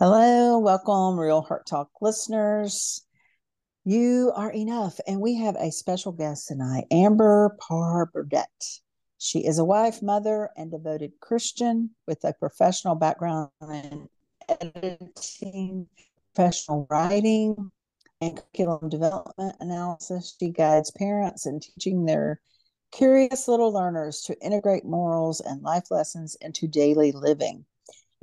Hello, welcome, Real Heart Talk listeners. You are enough, and we have a special guest tonight, Amber Parr Burdett. She is a wife, mother, and devoted Christian with a professional background in editing, professional writing, and curriculum development analysis. She guides parents in teaching their curious little learners to integrate morals and life lessons into daily living.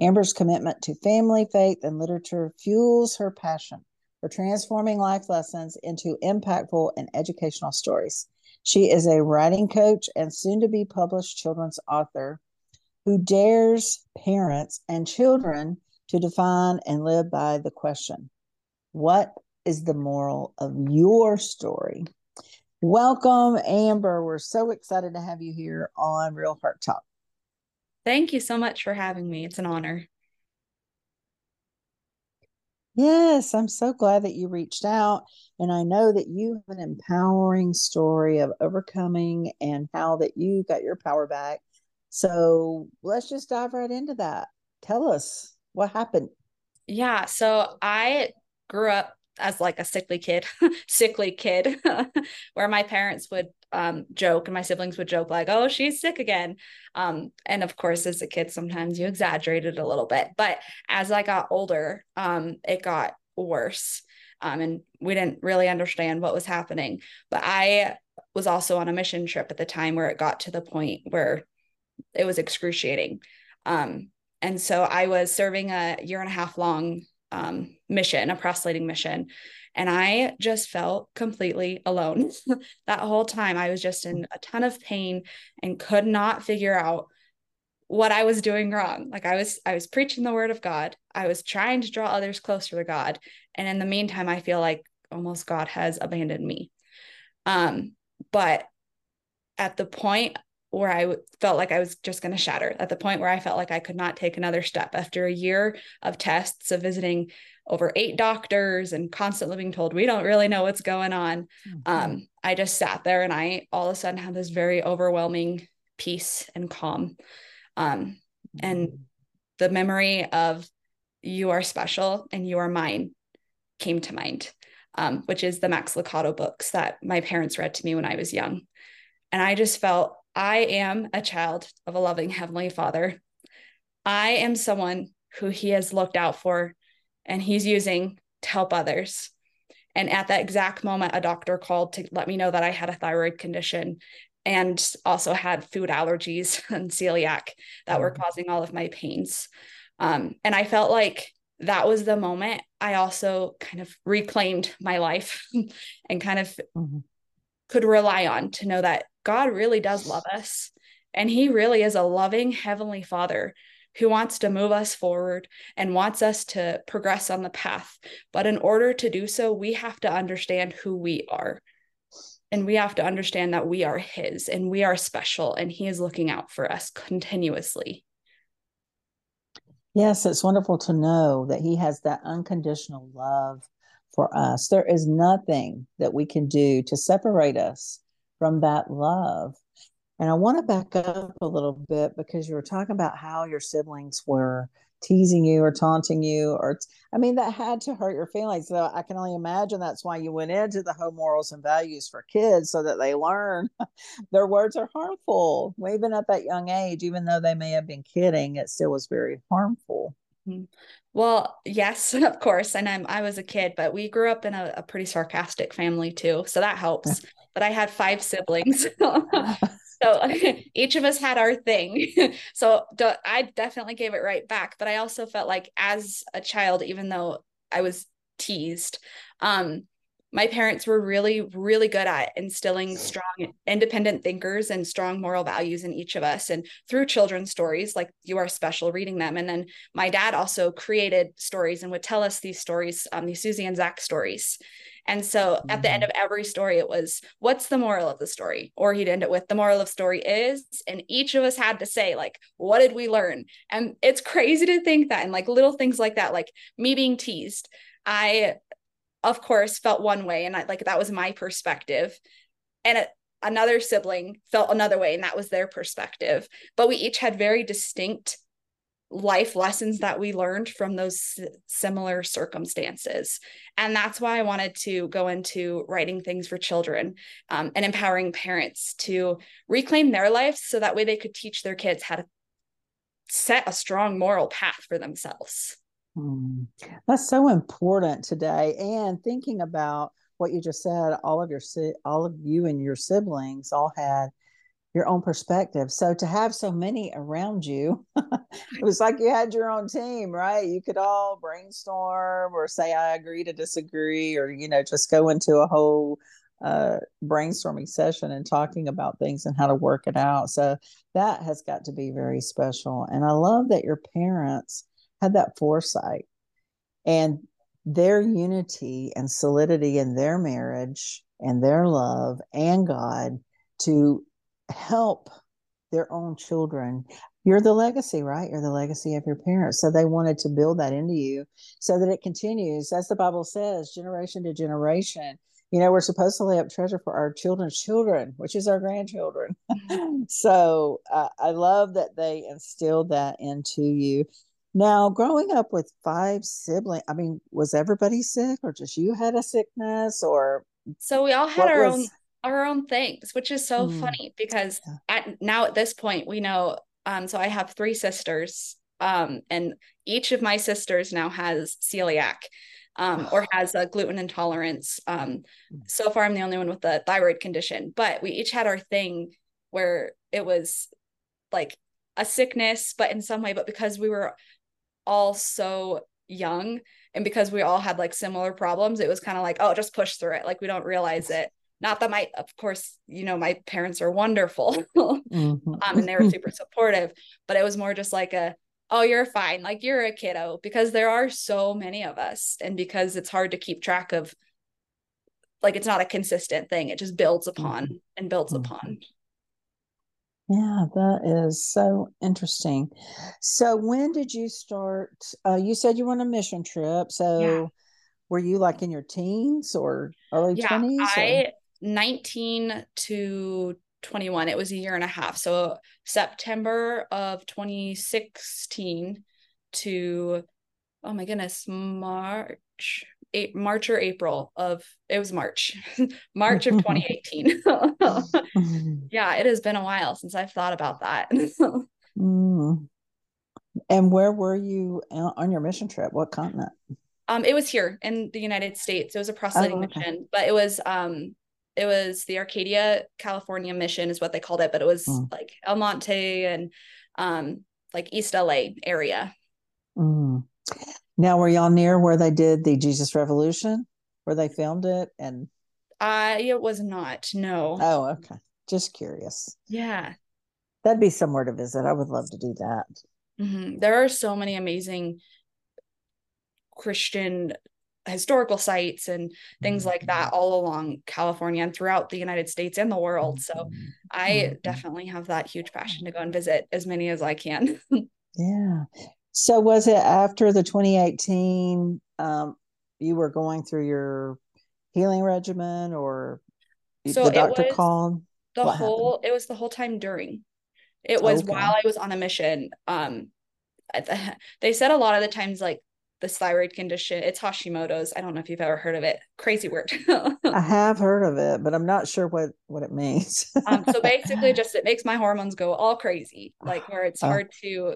Amber's commitment to family, faith, and literature fuels her passion for transforming life lessons into impactful and educational stories. She is a writing coach and soon to be published children's author who dares parents and children to define and live by the question What is the moral of your story? Welcome, Amber. We're so excited to have you here on Real Heart Talk. Thank you so much for having me. It's an honor. Yes, I'm so glad that you reached out. And I know that you have an empowering story of overcoming and how that you got your power back. So let's just dive right into that. Tell us what happened. Yeah. So I grew up as like a sickly kid, sickly kid, where my parents would um, joke and my siblings would joke like, "Oh, she's sick again." Um, and of course, as a kid, sometimes you exaggerate it a little bit. But as I got older, um, it got worse, um, and we didn't really understand what was happening. But I was also on a mission trip at the time where it got to the point where it was excruciating. Um, and so I was serving a year and a half long um, mission, a proselyting mission. And I just felt completely alone that whole time. I was just in a ton of pain and could not figure out what I was doing wrong. Like I was, I was preaching the word of God. I was trying to draw others closer to God. And in the meantime, I feel like almost God has abandoned me. Um, but at the point where I felt like I was just going to shatter, at the point where I felt like I could not take another step after a year of tests, of visiting over eight doctors and constantly being told, we don't really know what's going on. Mm-hmm. Um, I just sat there and I all of a sudden had this very overwhelming peace and calm. Um, and mm-hmm. the memory of you are special and you are mine came to mind, um, which is the Max Lucado books that my parents read to me when I was young. And I just felt I am a child of a loving Heavenly Father. I am someone who He has looked out for and He's using to help others. And at that exact moment, a doctor called to let me know that I had a thyroid condition and also had food allergies and celiac that were mm-hmm. causing all of my pains. Um, and I felt like that was the moment I also kind of reclaimed my life and kind of mm-hmm. could rely on to know that God really does love us. And He really is a loving Heavenly Father who wants to move us forward and wants us to progress on the path. But in order to do so, we have to understand who we are. And we have to understand that we are His and we are special, and He is looking out for us continuously. Yes, it's wonderful to know that He has that unconditional love for us. There is nothing that we can do to separate us from that love. And I want to back up a little bit because you were talking about how your siblings were teasing you or taunting you or I mean that had to hurt your feelings. So I can only imagine that's why you went into the home morals and values for kids so that they learn their words are harmful. Even at that young age, even though they may have been kidding, it still was very harmful. Mm-hmm. Well, yes, of course. And I'm I was a kid, but we grew up in a, a pretty sarcastic family too. So that helps. but I had five siblings. So each of us had our thing. so I definitely gave it right back. But I also felt like as a child, even though I was teased, um, my parents were really, really good at instilling strong, independent thinkers and strong moral values in each of us. And through children's stories, like you are special reading them. And then my dad also created stories and would tell us these stories, um, these Susie and Zach stories. And so at the end mm-hmm. of every story, it was, what's the moral of the story? Or he'd end it with, the moral of the story is, and each of us had to say, like, what did we learn? And it's crazy to think that, and like little things like that, like me being teased. I, of course, felt one way, and I like that was my perspective. And it, another sibling felt another way, and that was their perspective. But we each had very distinct life lessons that we learned from those similar circumstances. And that's why I wanted to go into writing things for children um, and empowering parents to reclaim their lives so that way they could teach their kids how to set a strong moral path for themselves. Mm. That's so important today. And thinking about what you just said, all of your all of you and your siblings all had your own perspective. So to have so many around you, it was like you had your own team, right? You could all brainstorm or say, I agree to disagree, or, you know, just go into a whole uh, brainstorming session and talking about things and how to work it out. So that has got to be very special. And I love that your parents had that foresight and their unity and solidity in their marriage and their love and God to help their own children. You're the legacy right? You're the legacy of your parents. So they wanted to build that into you so that it continues. As the bible says generation to generation you know we're supposed to lay up treasure for our children's children which is our grandchildren. So uh, i love that they instilled that into you now growing up with five siblings i mean was everybody sick or just you had a sickness or so we all had our was, own our own things, which is so mm. funny because at now at this point we know um so I have three sisters um and each of my sisters now has celiac um or has a gluten intolerance. Um mm. so far I'm the only one with the thyroid condition, but we each had our thing where it was like a sickness but in some way but because we were all so young and because we all had like similar problems it was kind of like oh just push through it like we don't realize it not that my of course you know my parents are wonderful mm-hmm. um, and they were super supportive but it was more just like a oh you're fine like you're a kiddo because there are so many of us and because it's hard to keep track of like it's not a consistent thing it just builds upon mm-hmm. and builds mm-hmm. upon yeah that is so interesting. So when did you start uh, you said you were on a mission trip so yeah. were you like in your teens or early yeah, 20s i 19 to 21 it was a year and a half so september of 2016 to oh my goodness march eight, march or april of it was march march of 2018 yeah it has been a while since i've thought about that mm. and where were you on your mission trip what continent um it was here in the united states it was a proselyting oh, okay. mission but it was um it was the Arcadia, California mission is what they called it, but it was mm. like El Monte and um like East LA area. Mm. Now, were y'all near where they did the Jesus Revolution, where they filmed it? And I it was not. No. Oh, okay. Just curious. Yeah. That'd be somewhere to visit. I would love to do that. Mm-hmm. There are so many amazing Christian historical sites and things like that mm-hmm. all along California and throughout the United States and the world. So mm-hmm. I mm-hmm. definitely have that huge passion to go and visit as many as I can. yeah. So was it after the 2018 um, you were going through your healing regimen or so the doctor called? The what whole happened? it was the whole time during. It was okay. while I was on a mission. Um they said a lot of the times like this thyroid condition. It's Hashimoto's. I don't know if you've ever heard of it. Crazy word. I have heard of it, but I'm not sure what what it means. um, so basically, just it makes my hormones go all crazy, like where it's oh. hard to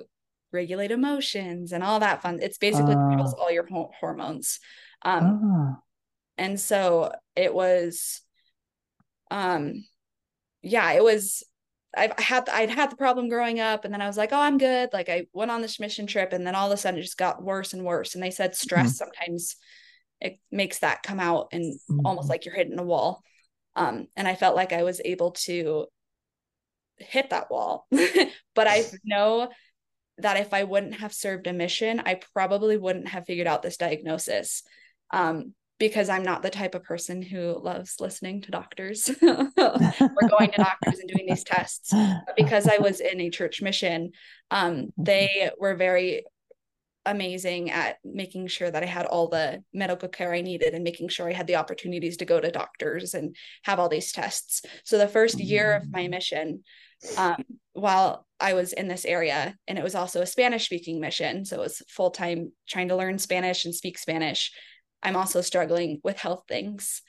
regulate emotions and all that fun. It's basically uh, controls all your ho- hormones. Um, uh, and so it was, um, yeah, it was I've had I'd had the problem growing up, and then I was like, oh, I'm good. Like I went on this mission trip, and then all of a sudden it just got worse and worse. And they said stress mm-hmm. sometimes it makes that come out and mm-hmm. almost like you're hitting a wall. Um, and I felt like I was able to hit that wall, but I know that if I wouldn't have served a mission, I probably wouldn't have figured out this diagnosis. Um, because I'm not the type of person who loves listening to doctors or going to doctors and doing these tests. But because I was in a church mission, um, they were very amazing at making sure that I had all the medical care I needed and making sure I had the opportunities to go to doctors and have all these tests. So the first year of my mm. mission, um, while I was in this area, and it was also a Spanish speaking mission, so it was full time trying to learn Spanish and speak Spanish. I'm also struggling with health things.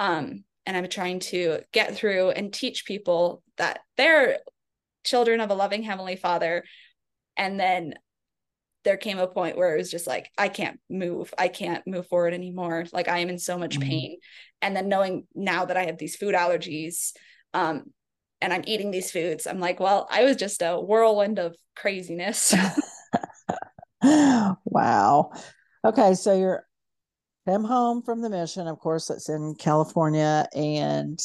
Um, and I'm trying to get through and teach people that they're children of a loving Heavenly Father. And then there came a point where it was just like i can't move i can't move forward anymore like i am in so much mm-hmm. pain and then knowing now that i have these food allergies um and i'm eating these foods i'm like well i was just a whirlwind of craziness wow okay so you're come home from the mission of course it's in california. And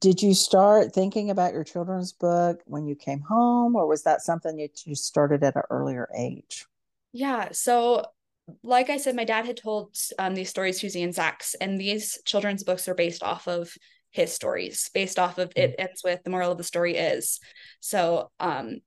did you start thinking about your children's book when you came home or was that something that you started at an earlier age? Yeah so like i said my dad had told um, these stories to and Zax, and these children's books are based off of his stories based off of it mm. ends with the moral of the story is. So um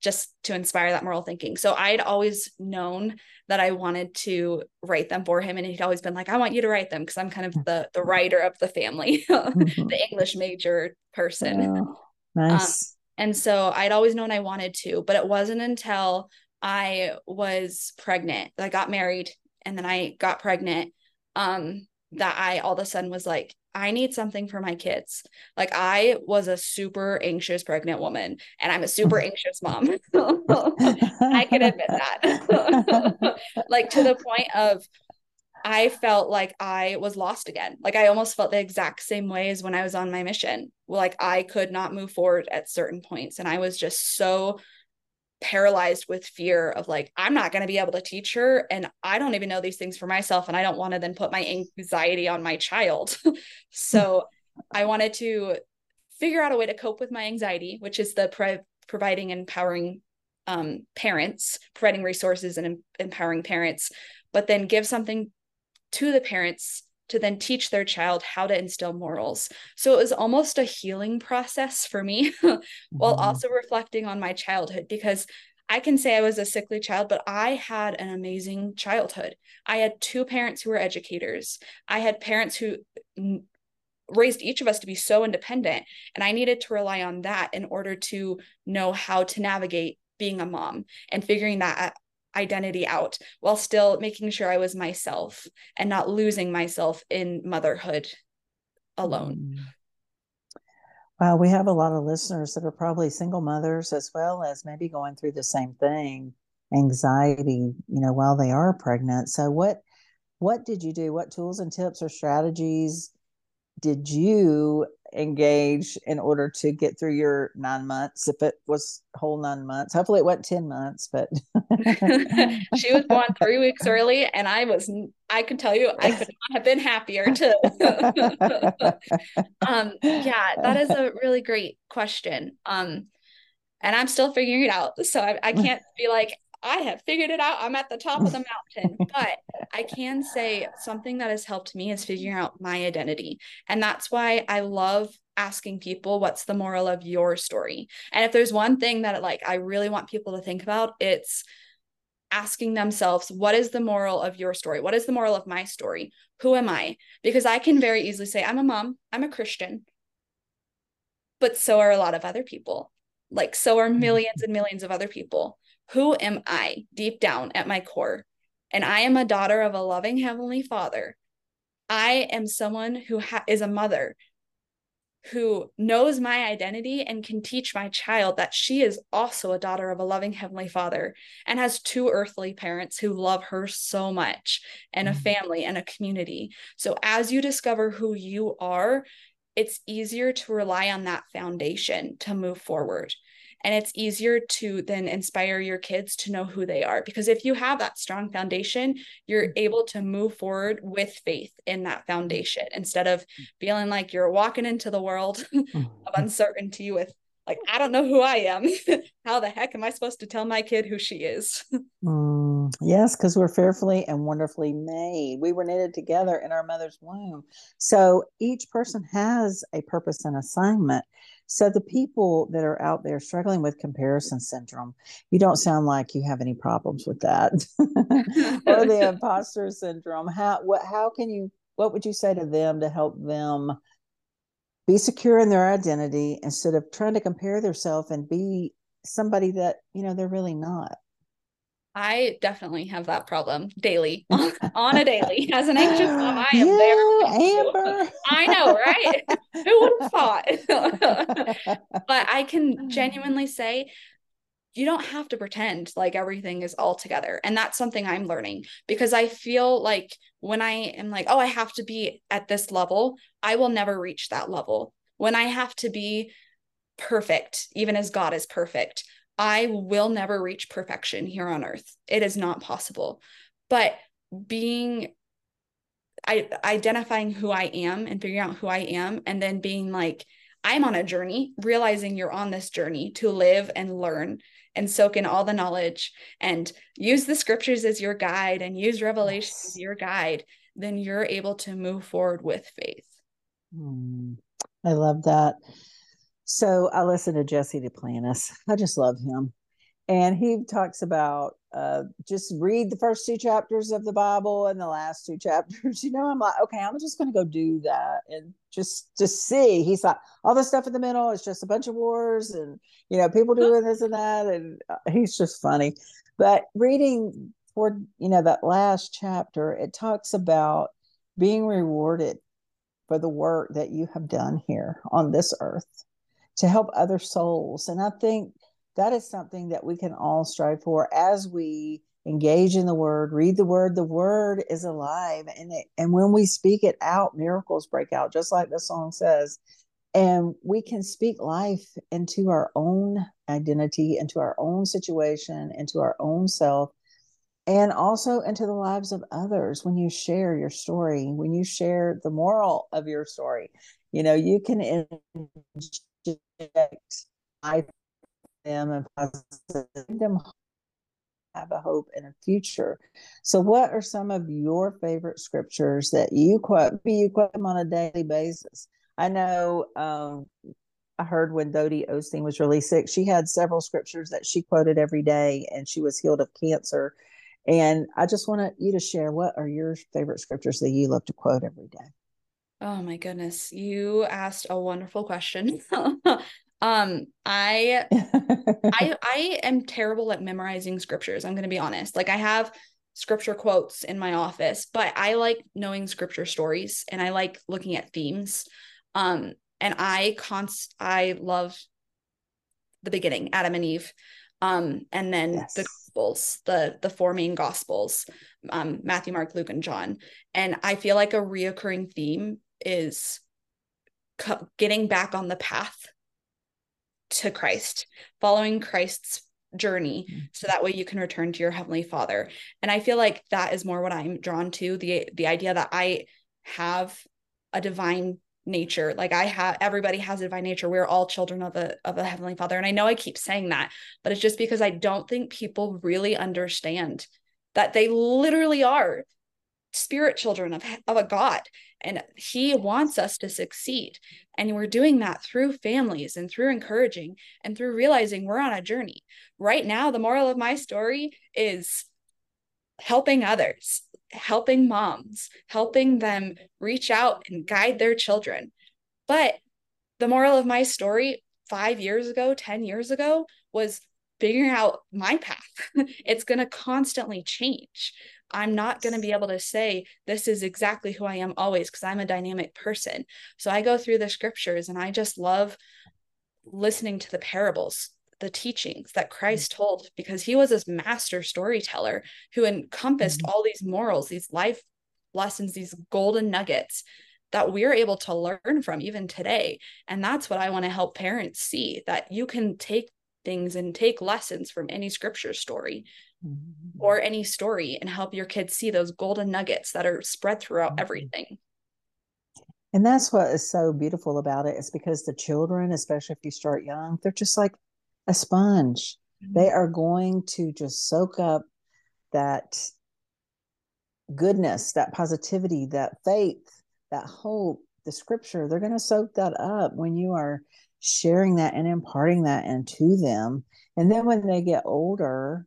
just to inspire that moral thinking. So I'd always known that I wanted to write them for him. And he'd always been like, I want you to write them because I'm kind of the the writer of the family, mm-hmm. the English major person. Oh, nice. Um, and so I'd always known I wanted to, but it wasn't until I was pregnant, that I got married and then I got pregnant, um, that I all of a sudden was like, I need something for my kids. Like I was a super anxious pregnant woman and I'm a super anxious mom. I can admit that. like to the point of I felt like I was lost again. Like I almost felt the exact same way as when I was on my mission. Like I could not move forward at certain points and I was just so paralyzed with fear of like i'm not going to be able to teach her and i don't even know these things for myself and i don't want to then put my anxiety on my child. So i wanted to figure out a way to cope with my anxiety which is the pre- providing empowering um, parents providing resources and em- empowering parents but then give something to the parents to then teach their child how to instill morals. So it was almost a healing process for me while mm-hmm. also reflecting on my childhood because I can say I was a sickly child, but I had an amazing childhood. I had two parents who were educators. I had parents who raised each of us to be so independent. And I needed to rely on that in order to know how to navigate being a mom and figuring that identity out while still making sure I was myself and not losing myself in motherhood alone. Mm. Wow, we have a lot of listeners that are probably single mothers as well as maybe going through the same thing, anxiety, you know, while they are pregnant. So what what did you do? What tools and tips or strategies did you engage in order to get through your nine months. If it was whole nine months hopefully it wasn't 10 months but she was born three weeks early and i was i can tell you i could not have been happier to um yeah that is a really great question. Um and i'm still figuring it out so I, I can't be like I have figured it out. I'm at the top of the mountain. but I can say something that has helped me is figuring out my identity. And that's why I love asking people what's the moral of your story. And if there's one thing that like I really want people to think about, it's asking themselves what is the moral of your story? What is the moral of my story? Who am I? Because I can very easily say I'm a mom, I'm a Christian. But so are a lot of other people. Like so are mm-hmm. millions and millions of other people. Who am I deep down at my core? And I am a daughter of a loving Heavenly Father. I am someone who ha- is a mother who knows my identity and can teach my child that she is also a daughter of a loving Heavenly Father and has two earthly parents who love her so much and a mm-hmm. family and a community. So, as you discover who you are, it's easier to rely on that foundation to move forward and it's easier to then inspire your kids to know who they are because if you have that strong foundation you're mm. able to move forward with faith in that foundation instead of mm. feeling like you're walking into the world mm. of uncertainty with like i don't know who i am how the heck am i supposed to tell my kid who she is mm, yes because we're fearfully and wonderfully made we were knitted together in our mother's womb so each person has a purpose and assignment So, the people that are out there struggling with comparison syndrome, you don't sound like you have any problems with that, or the imposter syndrome. How what how can you what would you say to them to help them be secure in their identity instead of trying to compare themselves and be somebody that you know they're really not? I definitely have that problem daily on a daily. As an anxious mom, I am yeah, there. Amber. I know, right? Who would have thought? but I can mm. genuinely say you don't have to pretend like everything is all together. And that's something I'm learning because I feel like when I am like, oh, I have to be at this level, I will never reach that level. When I have to be perfect, even as God is perfect, I will never reach perfection here on earth. It is not possible. But being I identifying who I am and figuring out who I am and then being like I'm on a journey, realizing you're on this journey to live and learn and soak in all the knowledge and use the scriptures as your guide and use revelation yes. as your guide, then you're able to move forward with faith. Mm, I love that. So I listen to Jesse Duplantis. I just love him. And he talks about uh, just read the first two chapters of the Bible and the last two chapters. You know, I'm like, okay, I'm just going to go do that and just to see. He's like, all the stuff in the middle is just a bunch of wars and you know people doing this and that, and uh, he's just funny. But reading toward you know that last chapter, it talks about being rewarded for the work that you have done here on this earth to help other souls. And I think that is something that we can all strive for as we engage in the word, read the word. The word is alive. And, it, and when we speak it out, miracles break out, just like the song says. And we can speak life into our own identity, into our own situation, into our own self, and also into the lives of others when you share your story, when you share the moral of your story. You know, you can inject life them and positive them have a hope and a future. So, what are some of your favorite scriptures that you quote? You quote them on a daily basis. I know um, I heard when Dodie Osteen was really sick, she had several scriptures that she quoted every day, and she was healed of cancer. And I just want you to share what are your favorite scriptures that you love to quote every day. Oh my goodness, you asked a wonderful question. um, I I I am terrible at memorizing scriptures. I'm going to be honest. Like I have scripture quotes in my office, but I like knowing scripture stories and I like looking at themes. Um, and I const I love the beginning, Adam and Eve. Um, and then yes. the gospels, the the four main gospels, um, Matthew, Mark, Luke, and John. And I feel like a reoccurring theme is getting back on the path to Christ, following Christ's journey mm-hmm. so that way you can return to your heavenly father. And i feel like that is more what i'm drawn to the the idea that i have a divine nature. Like i have everybody has a divine nature. We're all children of a of a heavenly father. And i know i keep saying that but it's just because i don't think people really understand that they literally are spirit children of, of a God. And He wants us to succeed. And we're doing that through families and through encouraging and through realizing we're on a journey. Right now, the moral of my story is helping others, helping moms, helping them reach out and guide their children. But the moral of my story five years ago, 10 years ago was figuring out my path. it's going to constantly change. I'm not going to be able to say this is exactly who I am always because I'm a dynamic person. So I go through the scriptures and I just love listening to the parables, the teachings that Christ mm-hmm. told because he was this master storyteller who encompassed mm-hmm. all these morals, these life lessons, these golden nuggets that we're able to learn from even today. And that's what I want to help parents see that you can take things and take lessons from any scripture story mm-hmm. or any story and help your kids see those golden nuggets that are spread throughout mm-hmm. everything. And that's what is so beautiful about it. it is because the children, especially if you start young, they're just like a sponge. Mm-hmm. They are going to just soak up that goodness, that positivity, that faith, that hope, the scripture. They're going to soak that up when you are sharing that and imparting that into them. And then when they get older,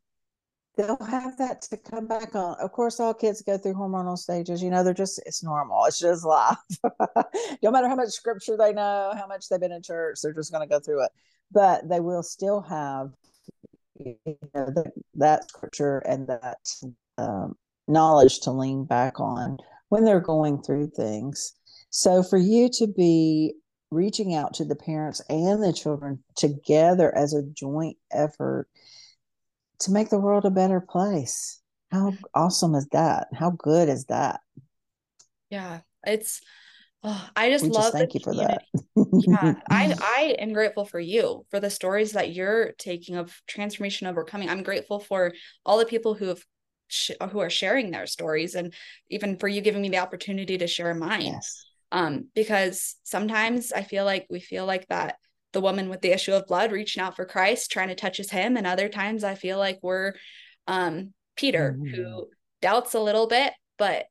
they'll have that to come back on. Of course, all kids go through hormonal stages. You know, they're just, it's normal. It's just life. no matter how much scripture they know, how much they've been in church, they're just going to go through it. But they will still have, you know, the, that scripture and that um, knowledge to lean back on when they're going through things. So for you to be reaching out to the parents and the children together as a joint effort to make the world a better place. How awesome is that? How good is that? Yeah, it's oh, I just we love just thank you for that. yeah, I I am grateful for you for the stories that you're taking of transformation overcoming. I'm grateful for all the people who have sh- who are sharing their stories and even for you giving me the opportunity to share mine. Yes. Um because sometimes I feel like we feel like that the woman with the issue of blood reaching out for Christ, trying to touch his hem. And other times I feel like we're um, Peter, mm-hmm. who doubts a little bit, but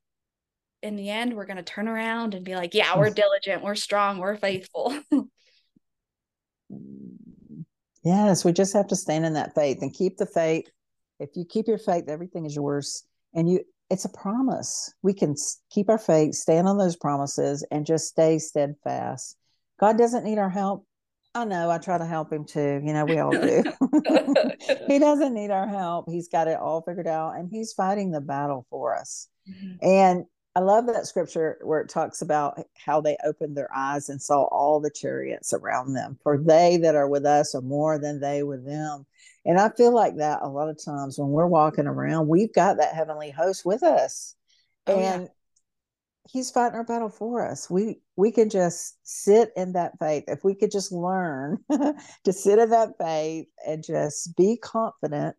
in the end, we're going to turn around and be like, yeah, we're diligent, we're strong, we're faithful. yes, we just have to stand in that faith and keep the faith. If you keep your faith, everything is yours. And you, it's a promise. We can keep our faith, stand on those promises, and just stay steadfast. God doesn't need our help. I know. I try to help him too. You know, we all do. he doesn't need our help. He's got it all figured out and he's fighting the battle for us. Mm-hmm. And I love that scripture where it talks about how they opened their eyes and saw all the chariots around them. For they that are with us are more than they with them. And I feel like that a lot of times when we're walking around, we've got that heavenly host with us. Oh, and yeah he's fighting our battle for us. We we can just sit in that faith. If we could just learn to sit in that faith and just be confident,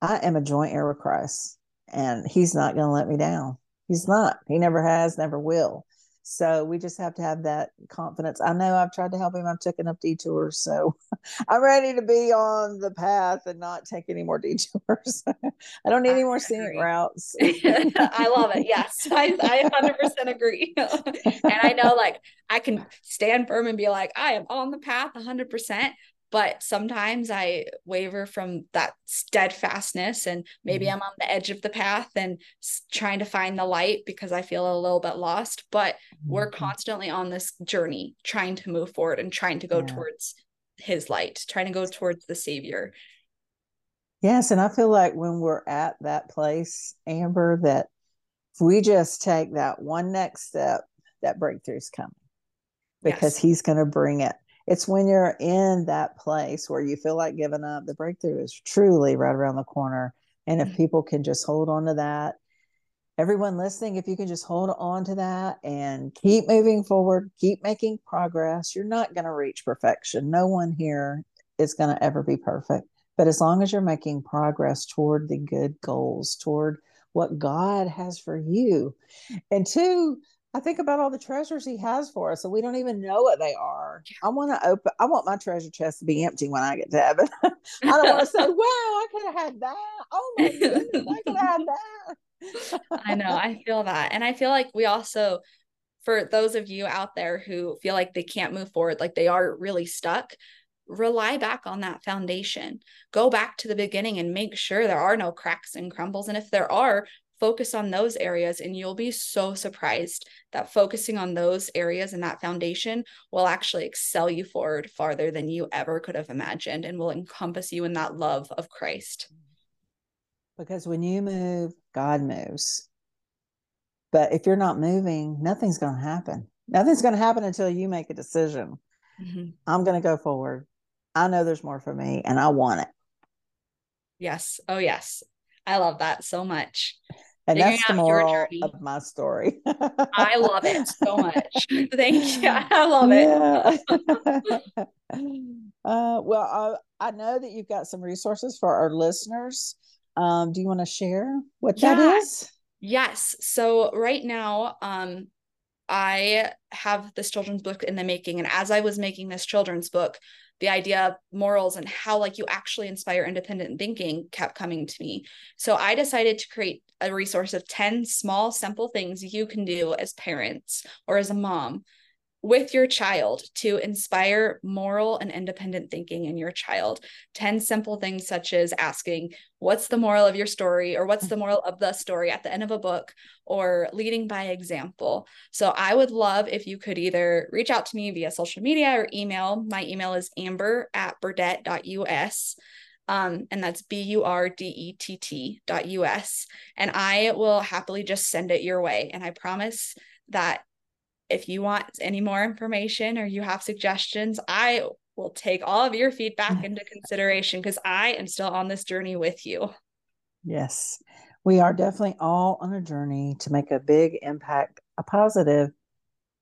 I am a joint heir with Christ, and He's not going to let me down. He's not. He never has, never will. So we just have to have that confidence. I know I've tried to help him. I've taken up detours. So I'm ready to be on the path and not take any more detours. I don't need any more scenic routes. I love it. Yes. I, I 100% agree. and I know like I can stand firm and be like, I am on the path 100% but sometimes I waver from that steadfastness and maybe mm-hmm. I'm on the edge of the path and trying to find the light because I feel a little bit lost. But mm-hmm. we're constantly on this journey trying to move forward and trying to go yeah. towards his light, trying to go towards the Savior. Yes. And I feel like when we're at that place, Amber, that if we just take that one next step, that breakthrough's coming because yes. he's going to bring it it's when you're in that place where you feel like giving up, the breakthrough is truly right around the corner. And if mm-hmm. people can just hold on to that, everyone listening, if you can just hold on to that and keep moving forward, keep making progress, you're not going to reach perfection. No one here is going to ever be perfect. But as long as you're making progress toward the good goals, toward what God has for you, and two, I think about all the treasures he has for us, and we don't even know what they are. I want to open. I want my treasure chest to be empty when I get to heaven. I don't want to say, "Wow, I could have had that." Oh my goodness, I could have had that. I know. I feel that, and I feel like we also, for those of you out there who feel like they can't move forward, like they are really stuck, rely back on that foundation. Go back to the beginning and make sure there are no cracks and crumbles. And if there are, focus on those areas and you'll be so surprised that focusing on those areas and that foundation will actually excel you forward farther than you ever could have imagined and will encompass you in that love of Christ. Because when you move, God moves. But if you're not moving, nothing's going to happen. Nothing's going to happen until you make a decision. Mm-hmm. I'm going to go forward. I know there's more for me and I want it. Yes. Oh, yes. I love that so much and that's the moral of my story. I love it so much. Thank you. I love it. Yeah. uh, well, uh, I know that you've got some resources for our listeners. Um, do you want to share what yeah. that is? Yes. So right now, um, I have this children's book in the making, and as I was making this children's book, the idea of morals and how like you actually inspire independent thinking kept coming to me. So i decided to create a resource of 10 small simple things you can do as parents or as a mom with your child to inspire moral and independent thinking in your child. 10 simple things, such as asking, What's the moral of your story? or What's the moral of the story at the end of a book? or leading by example. So I would love if you could either reach out to me via social media or email. My email is amber at burdett.us. Um, and that's B U R D E T T dot US. And I will happily just send it your way. And I promise that if you want any more information or you have suggestions, I will take all of your feedback mm-hmm. into consideration because I am still on this journey with you. Yes, we are definitely all on a journey to make a big impact, a positive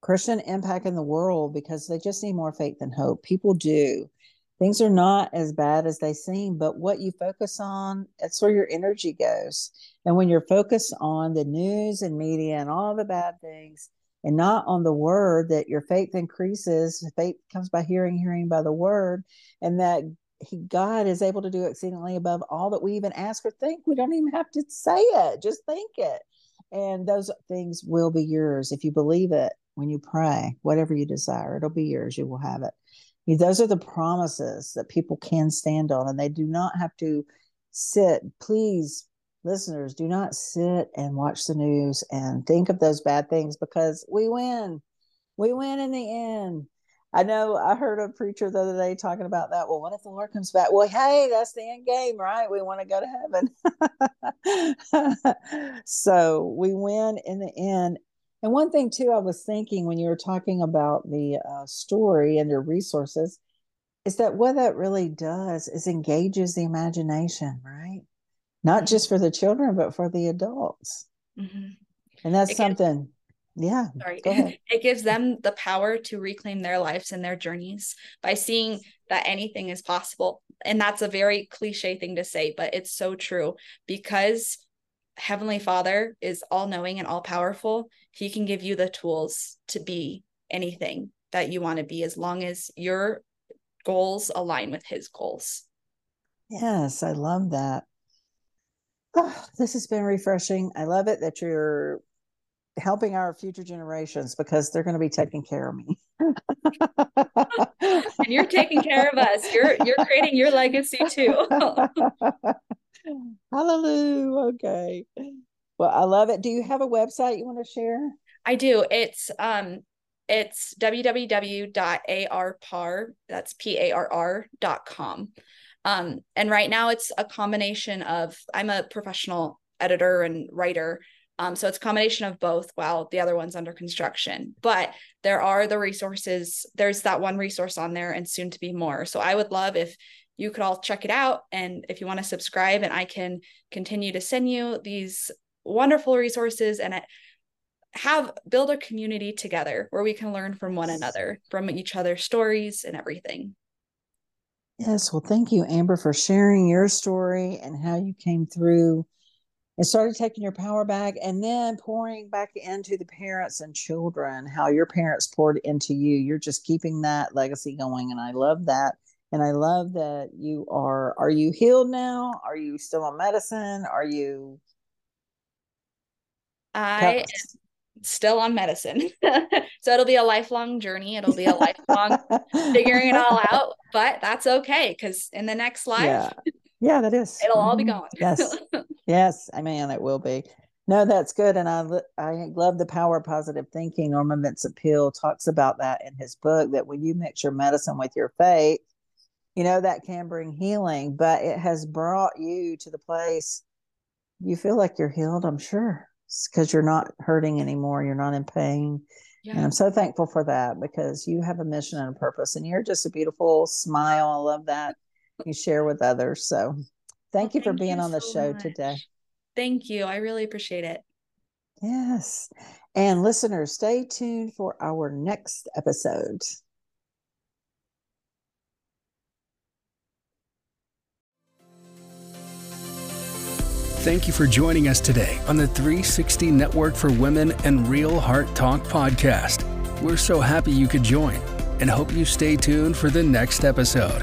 Christian impact in the world because they just need more faith and hope. People do. Things are not as bad as they seem, but what you focus on, that's where your energy goes. And when you're focused on the news and media and all the bad things, and not on the word that your faith increases. Faith comes by hearing hearing by the word and that he, god is able to do exceedingly above all that we even ask or think. We don't even have to say it. Just think it. And those things will be yours if you believe it when you pray. Whatever you desire it'll be yours. You will have it. Those are the promises that people can stand on and they do not have to sit please listeners, do not sit and watch the news and think of those bad things because we win. We win in the end. I know I heard a preacher the other day talking about that. Well, what if the Lord comes back? Well, hey, that's the end game, right? We want to go to heaven. so we win in the end. And one thing, too, I was thinking when you were talking about the uh, story and your resources is that what that really does is engages the imagination, right? Not just for the children, but for the adults. Mm-hmm. And that's it something. Gives, yeah. Sorry. It gives them the power to reclaim their lives and their journeys by seeing that anything is possible. And that's a very cliche thing to say, but it's so true because Heavenly Father is all knowing and all powerful. He can give you the tools to be anything that you want to be as long as your goals align with His goals. Yes, I love that. Oh, this has been refreshing. I love it that you're helping our future generations because they're going to be taking care of me. and you're taking care of us. You're you're creating your legacy too. Hallelujah. Okay. Well, I love it. Do you have a website you want to share? I do. It's um it's www.arpar that's p-a-r-r.com um, and right now it's a combination of I'm a professional editor and writer. Um, so it's a combination of both while the other one's under construction. But there are the resources. There's that one resource on there and soon to be more. So I would love if you could all check it out. And if you want to subscribe, and I can continue to send you these wonderful resources and have build a community together where we can learn from one another, from each other's stories and everything. Yes, well, thank you, Amber, for sharing your story and how you came through and started taking your power back and then pouring back into the parents and children, how your parents poured into you. You're just keeping that legacy going. And I love that. And I love that you are, are you healed now? Are you still on medicine? Are you? I still on medicine. so it'll be a lifelong journey. It'll be a lifelong figuring it all out, but that's okay because in the next life, yeah, yeah that is. It'll all be mm-hmm. gone. yes, yes, I mean it will be. No, that's good, and I I love the power of positive thinking. Norman Vincent Peale talks about that in his book. That when you mix your medicine with your faith, you know that can bring healing, but it has brought you to the place you feel like you're healed. I'm sure because you're not hurting anymore. You're not in pain. Yeah. And I'm so thankful for that because you have a mission and a purpose, and you're just a beautiful smile. I love that you share with others. So thank well, you for being you on the so show much. today. Thank you. I really appreciate it. Yes. And listeners, stay tuned for our next episode. Thank you for joining us today on the 360 Network for Women and Real Heart Talk podcast. We're so happy you could join and hope you stay tuned for the next episode.